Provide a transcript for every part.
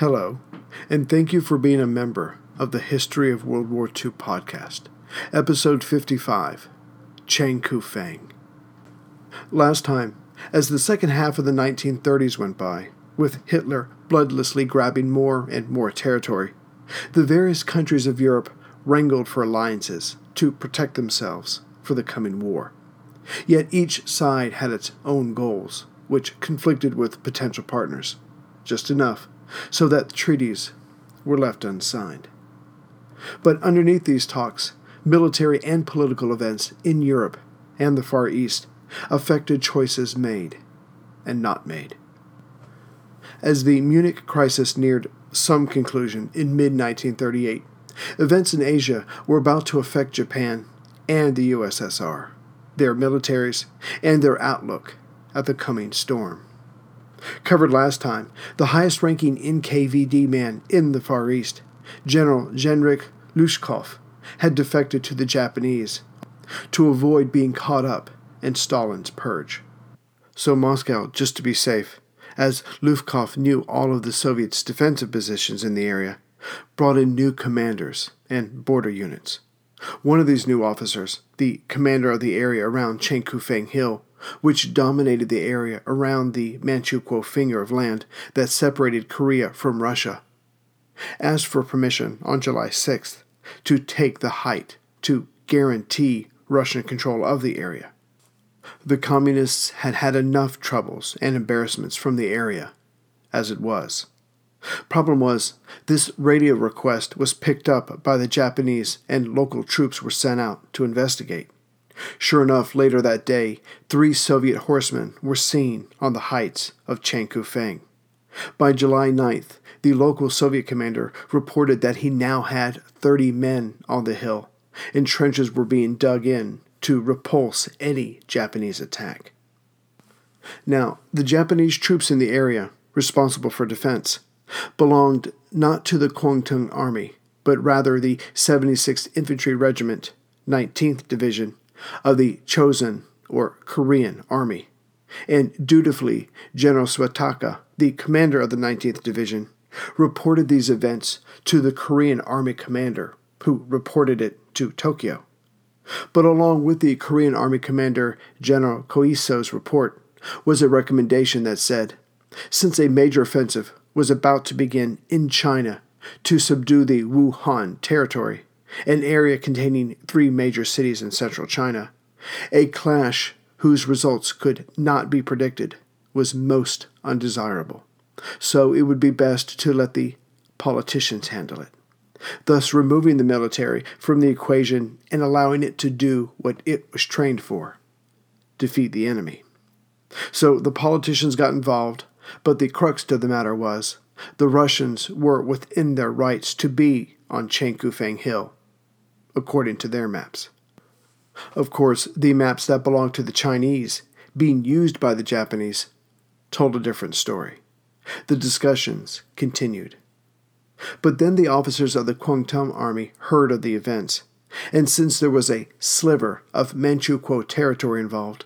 Hello, and thank you for being a member of the History of World War II podcast, episode 55 Changkufeng. Last time, as the second half of the 1930s went by, with Hitler bloodlessly grabbing more and more territory, the various countries of Europe wrangled for alliances to protect themselves for the coming war. Yet each side had its own goals, which conflicted with potential partners, just enough so that treaties were left unsigned. But underneath these talks, military and political events in Europe and the Far East affected choices made and not made. As the Munich crisis neared some conclusion in mid 1938, events in Asia were about to affect Japan and the USSR, their militaries, and their outlook at the coming storm. Covered last time, the highest ranking NKVD man in the Far East, General Genrikh Lyushkov, had defected to the Japanese to avoid being caught up in Stalin's purge. So Moscow, just to be safe, as Lyushkov knew all of the Soviets' defensive positions in the area, brought in new commanders and border units. One of these new officers, the commander of the area around Changkufeng Hill, which dominated the area around the Manchukuo finger of land that separated Korea from Russia, asked for permission on July 6th to take the height to guarantee Russian control of the area. The communists had had enough troubles and embarrassments from the area as it was. Problem was, this radio request was picked up by the Japanese and local troops were sent out to investigate. Sure enough, later that day, three Soviet horsemen were seen on the heights of Changkufeng. By July 9th, the local Soviet commander reported that he now had 30 men on the hill, and trenches were being dug in to repulse any Japanese attack. Now, the Japanese troops in the area, responsible for defense, belonged not to the Kwangtung Army, but rather the 76th Infantry Regiment, 19th Division, of the Chosen or Korean Army. And dutifully, General Suetaka, the commander of the 19th Division, reported these events to the Korean Army commander, who reported it to Tokyo. But along with the Korean Army commander, General Koiso's report, was a recommendation that said, since a major offensive was about to begin in China to subdue the Wuhan territory, an area containing three major cities in central China. A clash whose results could not be predicted was most undesirable. So it would be best to let the politicians handle it, thus removing the military from the equation and allowing it to do what it was trained for defeat the enemy. So the politicians got involved, but the crux of the matter was the Russians were within their rights to be on Changkufeng Hill according to their maps. Of course, the maps that belonged to the Chinese, being used by the Japanese, told a different story. The discussions continued. But then the officers of the Kwangtung army heard of the events, and since there was a sliver of Manchukuo territory involved,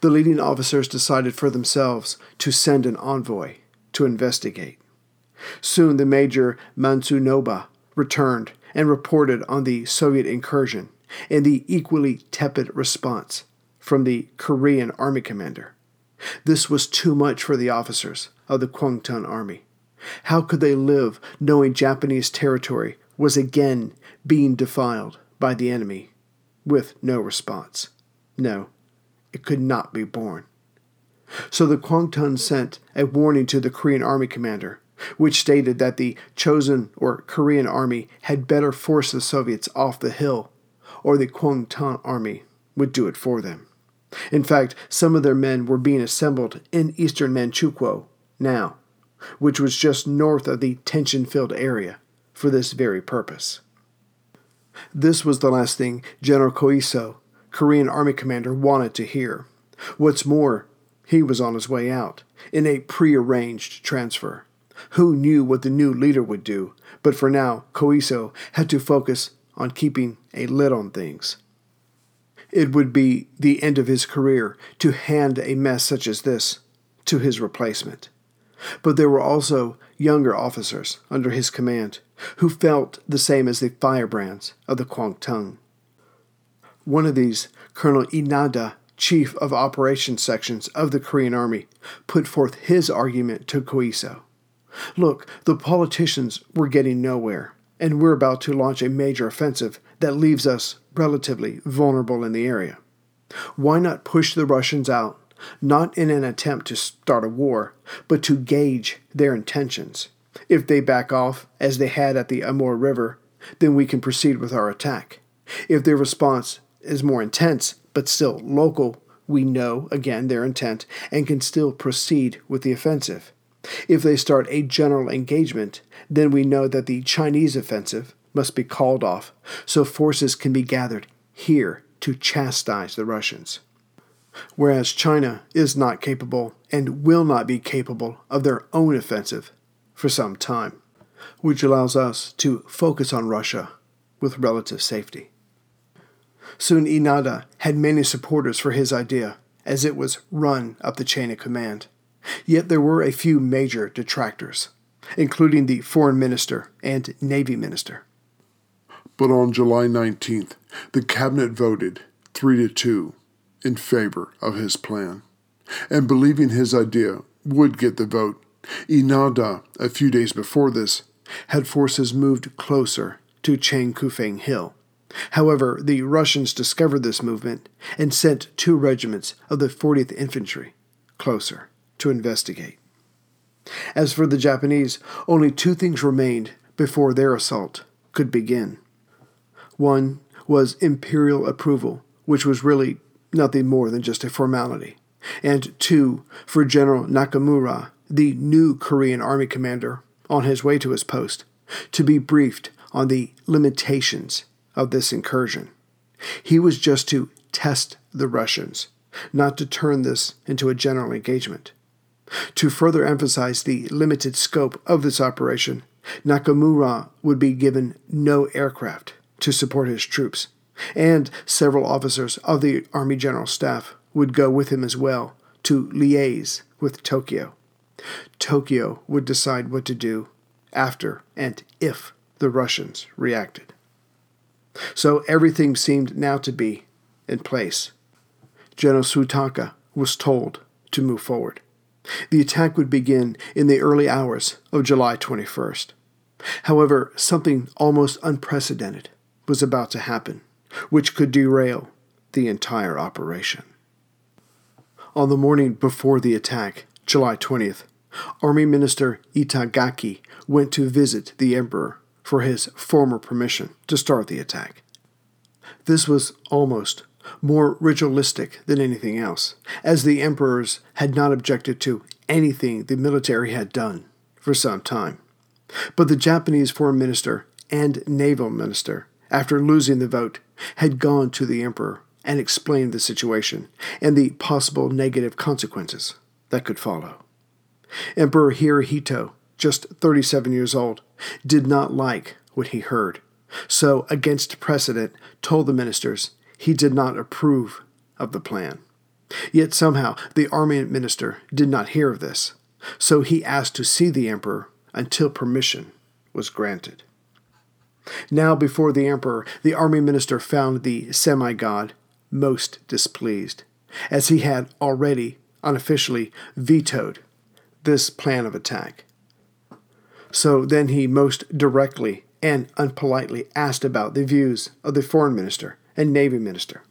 the leading officers decided for themselves to send an envoy to investigate. Soon the major Matsunobu returned and reported on the Soviet incursion and the equally tepid response from the Korean army commander. This was too much for the officers of the Kwangtung army. How could they live knowing Japanese territory was again being defiled by the enemy with no response? No, it could not be borne. So the Kwangtung sent a warning to the Korean army commander which stated that the chosen or Korean army had better force the Soviets off the hill, or the Kwangtung army would do it for them. In fact, some of their men were being assembled in eastern Manchukuo now, which was just north of the tension filled area, for this very purpose. This was the last thing General Koiso, Korean Army commander, wanted to hear. What's more, he was on his way out, in a prearranged transfer. Who knew what the new leader would do? But for now, Koiso had to focus on keeping a lid on things. It would be the end of his career to hand a mess such as this to his replacement. but there were also younger officers under his command who felt the same as the firebrands of the Kwangtung. One of these, Colonel Inada, chief of operations sections of the Korean Army, put forth his argument to Koiso. Look, the politicians were getting nowhere, and we're about to launch a major offensive that leaves us relatively vulnerable in the area. Why not push the Russians out, not in an attempt to start a war, but to gauge their intentions? If they back off, as they had at the Amur River, then we can proceed with our attack. If their response is more intense, but still local, we know, again, their intent and can still proceed with the offensive. If they start a general engagement, then we know that the Chinese offensive must be called off so forces can be gathered here to chastise the Russians. Whereas China is not capable and will not be capable of their own offensive for some time, which allows us to focus on Russia with relative safety. Soon Inada had many supporters for his idea, as it was run up the chain of command. Yet there were a few major detractors, including the foreign minister and navy minister. But on July 19th, the cabinet voted 3 to 2 in favor of his plan. And believing his idea would get the vote, Inada, a few days before this, had forces moved closer to Changkufeng Hill. However, the Russians discovered this movement and sent two regiments of the 40th Infantry closer to investigate. As for the Japanese, only two things remained before their assault could begin. One was imperial approval, which was really nothing more than just a formality. And two, for General Nakamura, the new Korean Army commander, on his way to his post, to be briefed on the limitations of this incursion. He was just to test the Russians, not to turn this into a general engagement. To further emphasize the limited scope of this operation, Nakamura would be given no aircraft to support his troops, and several officers of the Army General Staff would go with him as well to liaise with Tokyo. Tokyo would decide what to do after and if the Russians reacted. So everything seemed now to be in place. General Suetaka was told to move forward. The attack would begin in the early hours of July 21st. However, something almost unprecedented was about to happen, which could derail the entire operation. On the morning before the attack, July 20th, Army Minister Itagaki went to visit the Emperor for his former permission to start the attack. This was almost more ritualistic than anything else, as the emperors had not objected to anything the military had done for some time. But the Japanese foreign minister and naval minister, after losing the vote, had gone to the emperor and explained the situation and the possible negative consequences that could follow. Emperor Hirohito, just 37 years old, did not like what he heard, so, against precedent, told the ministers he did not approve of the plan. Yet somehow the army minister did not hear of this, so he asked to see the emperor until permission was granted. Now, before the emperor, the army minister found the semi god most displeased, as he had already unofficially vetoed this plan of attack. So then he most directly and unpolitely asked about the views of the foreign minister and Navy minister.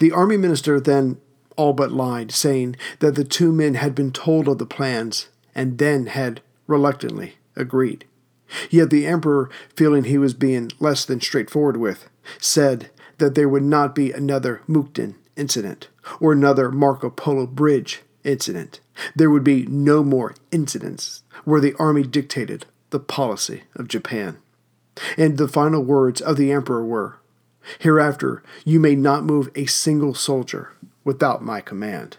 The Army minister then all but lied, saying that the two men had been told of the plans and then had reluctantly agreed. Yet the Emperor, feeling he was being less than straightforward with, said that there would not be another Mukden incident or another Marco Polo Bridge incident. There would be no more incidents where the army dictated the policy of Japan. And the final words of the Emperor were Hereafter you may not move a single soldier without my command.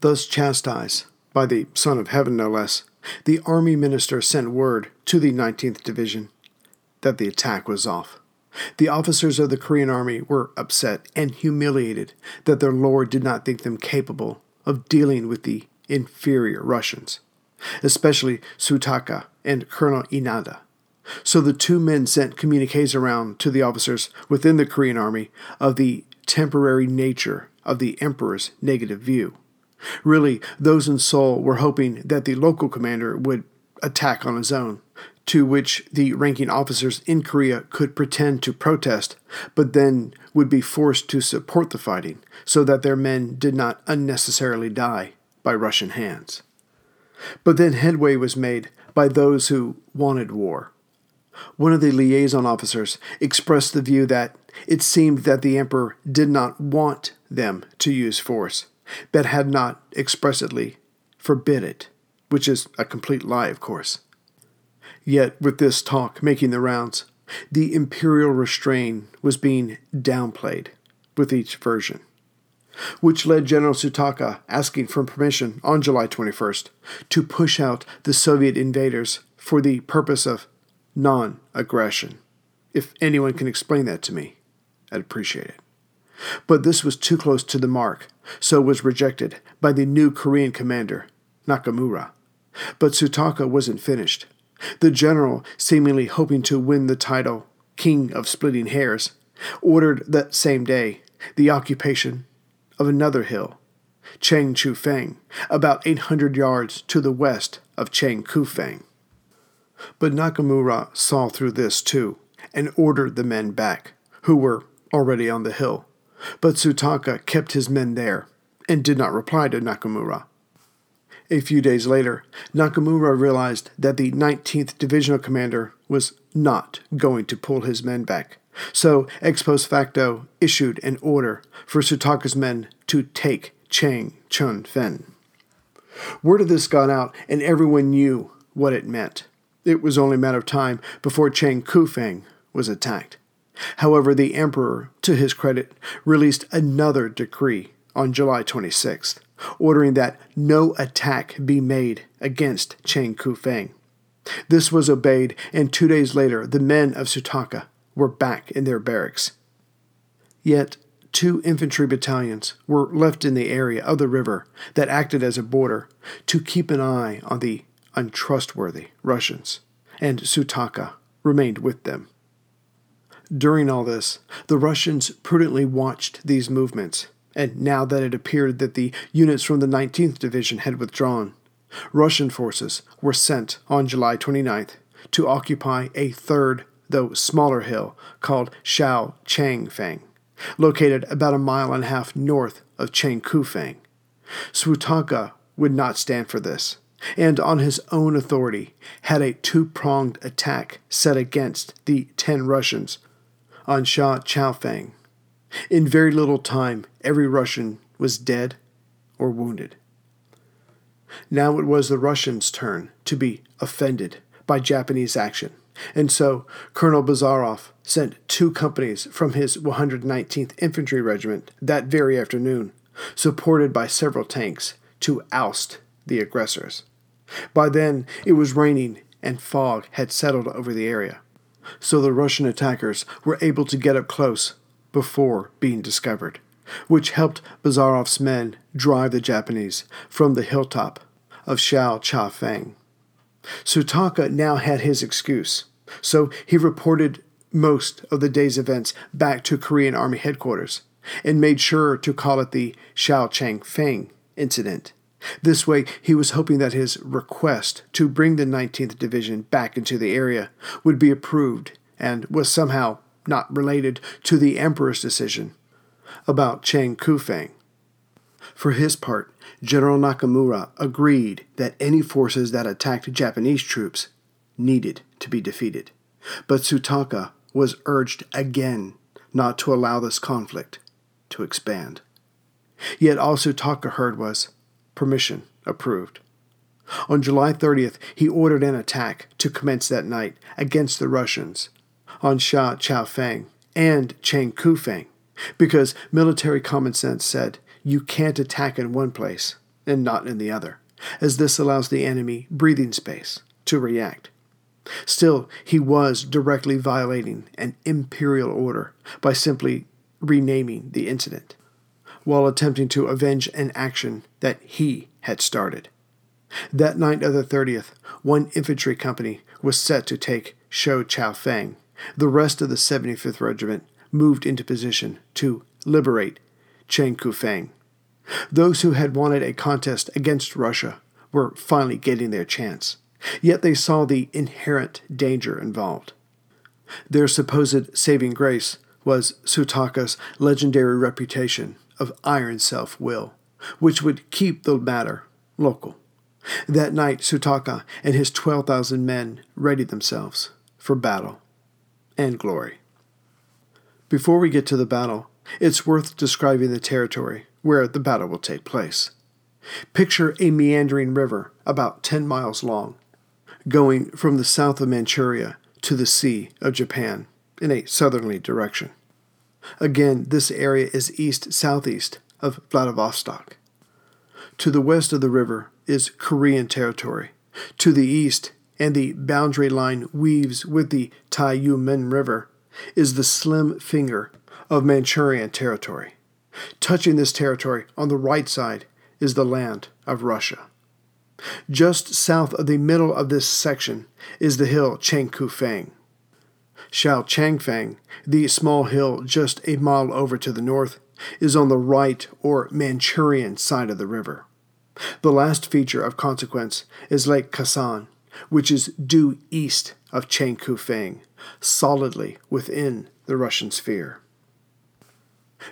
Thus chastised by the Son of Heaven, no less, the army minister sent word to the 19th Division that the attack was off. The officers of the Korean army were upset and humiliated that their lord did not think them capable of dealing with the inferior Russians, especially Suetaka and Colonel Inada. So the two men sent communiques around to the officers within the Korean army of the temporary nature of the emperor's negative view. Really, those in Seoul were hoping that the local commander would attack on his own, to which the ranking officers in Korea could pretend to protest, but then would be forced to support the fighting so that their men did not unnecessarily die by Russian hands. But then headway was made by those who wanted war. One of the liaison officers expressed the view that it seemed that the emperor did not want them to use force, but had not expressly forbid it, which is a complete lie, of course. Yet, with this talk making the rounds, the imperial restraint was being downplayed with each version, which led General Suetaka asking for permission on July 21st to push out the Soviet invaders for the purpose of non aggression. If anyone can explain that to me, I'd appreciate it. But this was too close to the mark, so was rejected by the new Korean commander, Nakamura. But Suetaka wasn't finished. The general, seemingly hoping to win the title King of Splitting Hairs, ordered that same day the occupation of another hill, Chang Chu about 800 yards to the west of Changkufeng. But Nakamura saw through this too and ordered the men back, who were already on the hill. But Suetaka kept his men there and did not reply to Nakamura. A few days later, Nakamura realized that the 19th Divisional Commander was not going to pull his men back, so ex post facto issued an order for Suetaka's men to take Chang Chun Fen. Word of this got out, and everyone knew what it meant. It was only a matter of time before Changkufeng was attacked. However, the emperor, to his credit, released another decree on July 26th, ordering that no attack be made against Changkufeng. This was obeyed, and two days later, the men of Suetaka were back in their barracks. Yet, two infantry battalions were left in the area of the river that acted as a border to keep an eye on the untrustworthy Russians, and Suetaka remained with them. During all this, the Russians prudently watched these movements and now that it appeared that the units from the 19th Division had withdrawn, Russian forces were sent on July 29th to occupy a third, though smaller hill called Shao Chang Feng, located about a mile and a half north of Chang Kufeng. Suetaka would not stand for this, and on his own authority had a two pronged attack set against the ten Russians on Shachaofeng in very little time, every Russian was dead or wounded. Now it was the Russians' turn to be offended by Japanese action, and so Colonel Bazarov sent two companies from his 119th Infantry Regiment that very afternoon, supported by several tanks, to oust the aggressors. By then, it was raining and fog had settled over the area, so the Russian attackers were able to get up close before being discovered, which helped Bazarov's men drive the Japanese from the hilltop of Shao Cha Feng. Suetaka now had his excuse, so he reported most of the day's events back to Korean Army headquarters and made sure to call it the Shachaofeng incident. This way, he was hoping that his request to bring the 19th Division back into the area would be approved and was somehow not related to the emperor's decision about Changkufeng. For his part, General Nakamura agreed that any forces that attacked Japanese troops needed to be defeated, but Suetaka was urged again not to allow this conflict to expand. Yet all Suetaka heard was permission approved. On July 30th, he ordered an attack to commence that night against the Russians on Shachaofeng and Changkufeng because military common sense said you can't attack in one place and not in the other, as this allows the enemy breathing space to react. Still, he was directly violating an imperial order by simply renaming the incident, while attempting to avenge an action that he had started. That night of the 30th, one infantry company was set to take Shachaofeng. The rest of the 75th Regiment moved into position to liberate Changkufeng. Those who had wanted a contest against Russia were finally getting their chance, yet they saw the inherent danger involved. Their supposed saving grace was Suetaka's legendary reputation of iron self will, which would keep the matter local. That night, Suetaka and his 12,000 men readied themselves for battle and glory. Before we get to the battle, it's worth describing the territory where the battle will take place. Picture a meandering river about 10 miles long, going from the south of Manchuria to the Sea of Japan in a southerly direction. Again, this area is east southeast of Vladivostok. To the west of the river is Korean territory. To the east, and the boundary line weaves with the Taiyumen River, is the slim finger of Manchurian territory. Touching this territory on the right side is the land of Russia. Just south of the middle of this section is the hill Changkufeng. Shachaofeng, the small hill just a mile over to the north, is on the right or Manchurian side of the river. The last feature of consequence is Lake Khasan, which is due east of Changkufeng, solidly within the Russian sphere.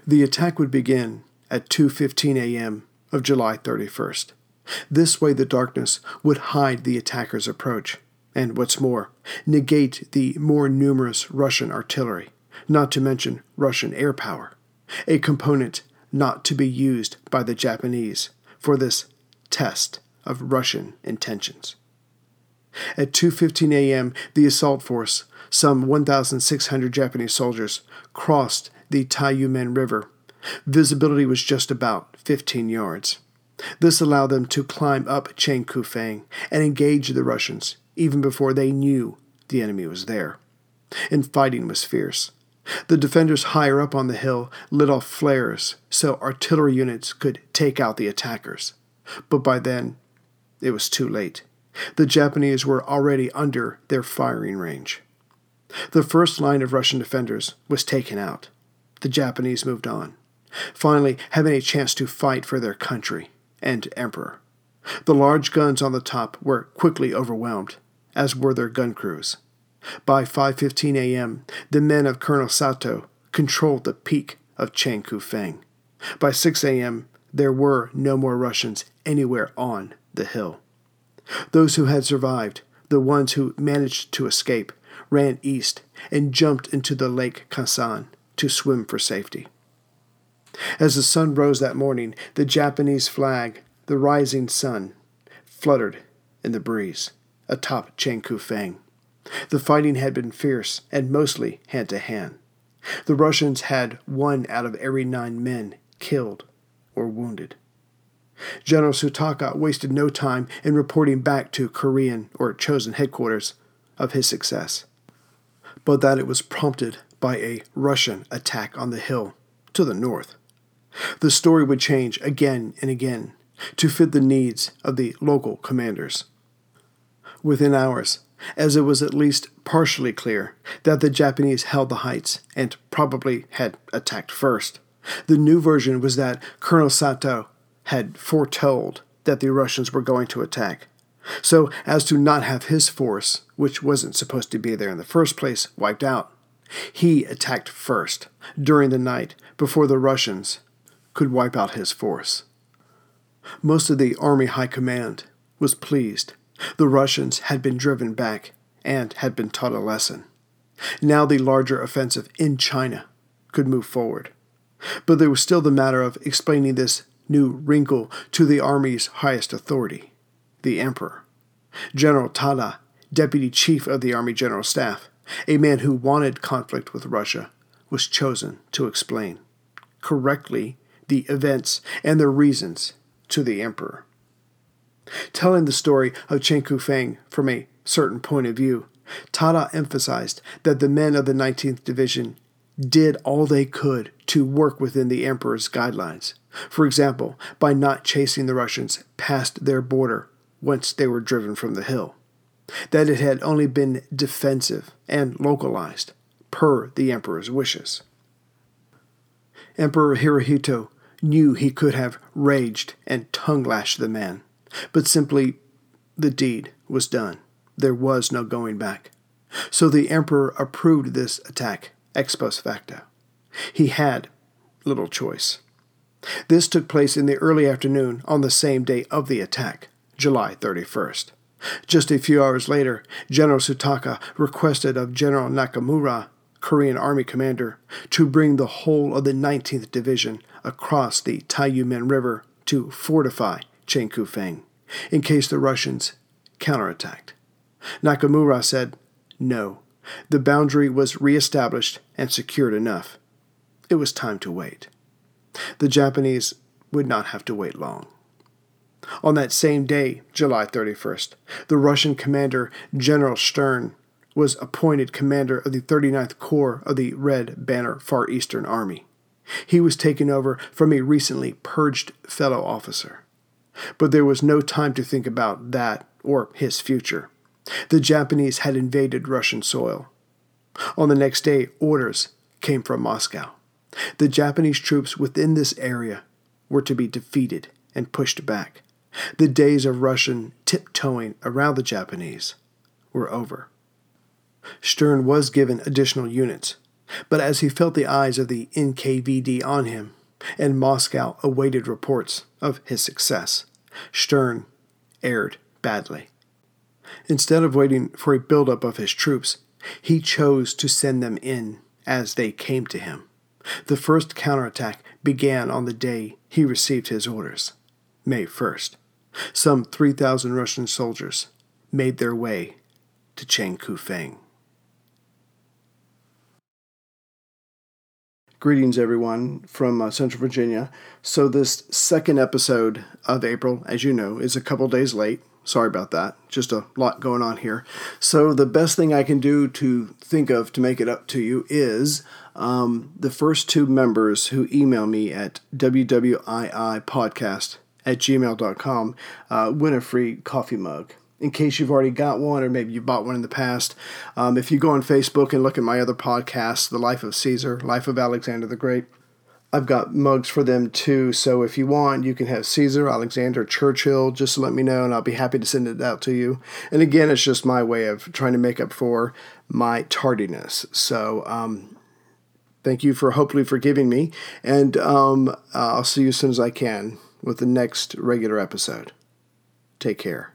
The attack would begin at 2:15 a.m. of July 31st. This way the darkness would hide the attacker's approach, and what's more, negate the more numerous Russian artillery, not to mention Russian air power, a component not to be used by the Japanese for this test of Russian intentions. At 2:15 a.m., the assault force, some 1,600 Japanese soldiers, crossed the Taiyumen River. Visibility was just about 15 yards. This allowed them to climb up Changkufeng and engage the Russians even before they knew the enemy was there. And fighting was fierce. The defenders higher up on the hill lit off flares so artillery units could take out the attackers. But by then, it was too late. The Japanese were already under their firing range. The first line of Russian defenders was taken out. The Japanese moved on, finally having a chance to fight for their country and emperor. The large guns on the top were quickly overwhelmed, as were their gun crews. By 5:15 a.m., the men of Colonel Sato controlled the peak of Changkufeng. By 6 a.m., there were no more Russians anywhere on the hill. Those who had survived, the ones who managed to escape, ran east and jumped into the Lake Khasan to swim for safety. As the sun rose that morning, the Japanese flag, the rising sun, fluttered in the breeze atop Changkufeng. The fighting had been fierce and mostly hand to hand. The Russians had one out of every nine men killed or wounded. General Suetaka wasted no time in reporting back to Korean or chosen headquarters of his success, but that it was prompted by a Russian attack on the hill to the north. The story would change again and again to fit the needs of the local commanders. Within hours, as it was at least partially clear that the Japanese held the heights and probably had attacked first, the new version was that Colonel Sato had foretold that the Russians were going to attack. So, as to not have his force, which wasn't supposed to be there in the first place, wiped out, he attacked first during the night before the Russians could wipe out his force. Most of the Army High Command was pleased. The Russians had been driven back and had been taught a lesson. Now the larger offensive in China could move forward. But there was still the matter of explaining this new wrinkle to the Army's highest authority, the Emperor. General Tada, Deputy Chief of the Army General Staff, a man who wanted conflict with Russia, was chosen to explain correctly the events and their reasons to the emperor. Telling the story of Changkufeng from a certain point of view, Tada emphasized that the men of the 19th Division did all they could to work within the emperor's guidelines. For example, by not chasing the Russians past their border once they were driven from the hill. That it had only been defensive and localized, per the emperor's wishes. Emperor Hirohito knew he could have raged and tongue lashed the man, but simply the deed was done. There was no going back. So the emperor approved this attack ex post facto. He had little choice. This took place in the early afternoon on the same day of the attack, July 31st. Just a few hours later, General Suetaka requested of General Nakamura, Korean Army commander, to bring the whole of the 19th Division across the Taiyumen River to fortify Changkufeng in case the Russians counterattacked. Nakamura said, No, the boundary was reestablished and secured enough. It was time to wait. The Japanese would not have to wait long. On that same day, July 31st, the Russian commander, General Stern, was appointed commander of the 39th Corps of the Red Banner Far Eastern Army. He was taken over from a recently purged fellow officer. But there was no time to think about that or his future. The Japanese had invaded Russian soil. On the next day, orders came from Moscow. The Japanese troops within this area were to be defeated and pushed back. The days of Russian tiptoeing around the Japanese were over. Stern was given additional units, but as he felt the eyes of the NKVD on him, and Moscow awaited reports of his success, Stern erred badly. Instead of waiting for a buildup of his troops, he chose to send them in as they came to him. The first counterattack began on the day he received his orders, May 1st. Some 3,000 Russian soldiers made their way to Changkufeng. Greetings, everyone, from uh, Central Virginia. So, this second episode of April, as you know, is a couple days late. Sorry about that. Just a lot going on here. So, the best thing I can do to think of to make it up to you is um, the first two members who email me at wwiipodcast at gmail.com uh, win a free coffee mug in case you've already got one or maybe you bought one in the past. Um, if you go on Facebook and look at my other podcasts, The Life of Caesar, Life of Alexander the Great, I've got mugs for them too. So if you want, you can have Caesar, Alexander, Churchill. Just let me know and I'll be happy to send it out to you. And again, it's just my way of trying to make up for my tardiness. So um, thank you for hopefully forgiving me. And um, I'll see you as soon as I can with the next regular episode. Take care.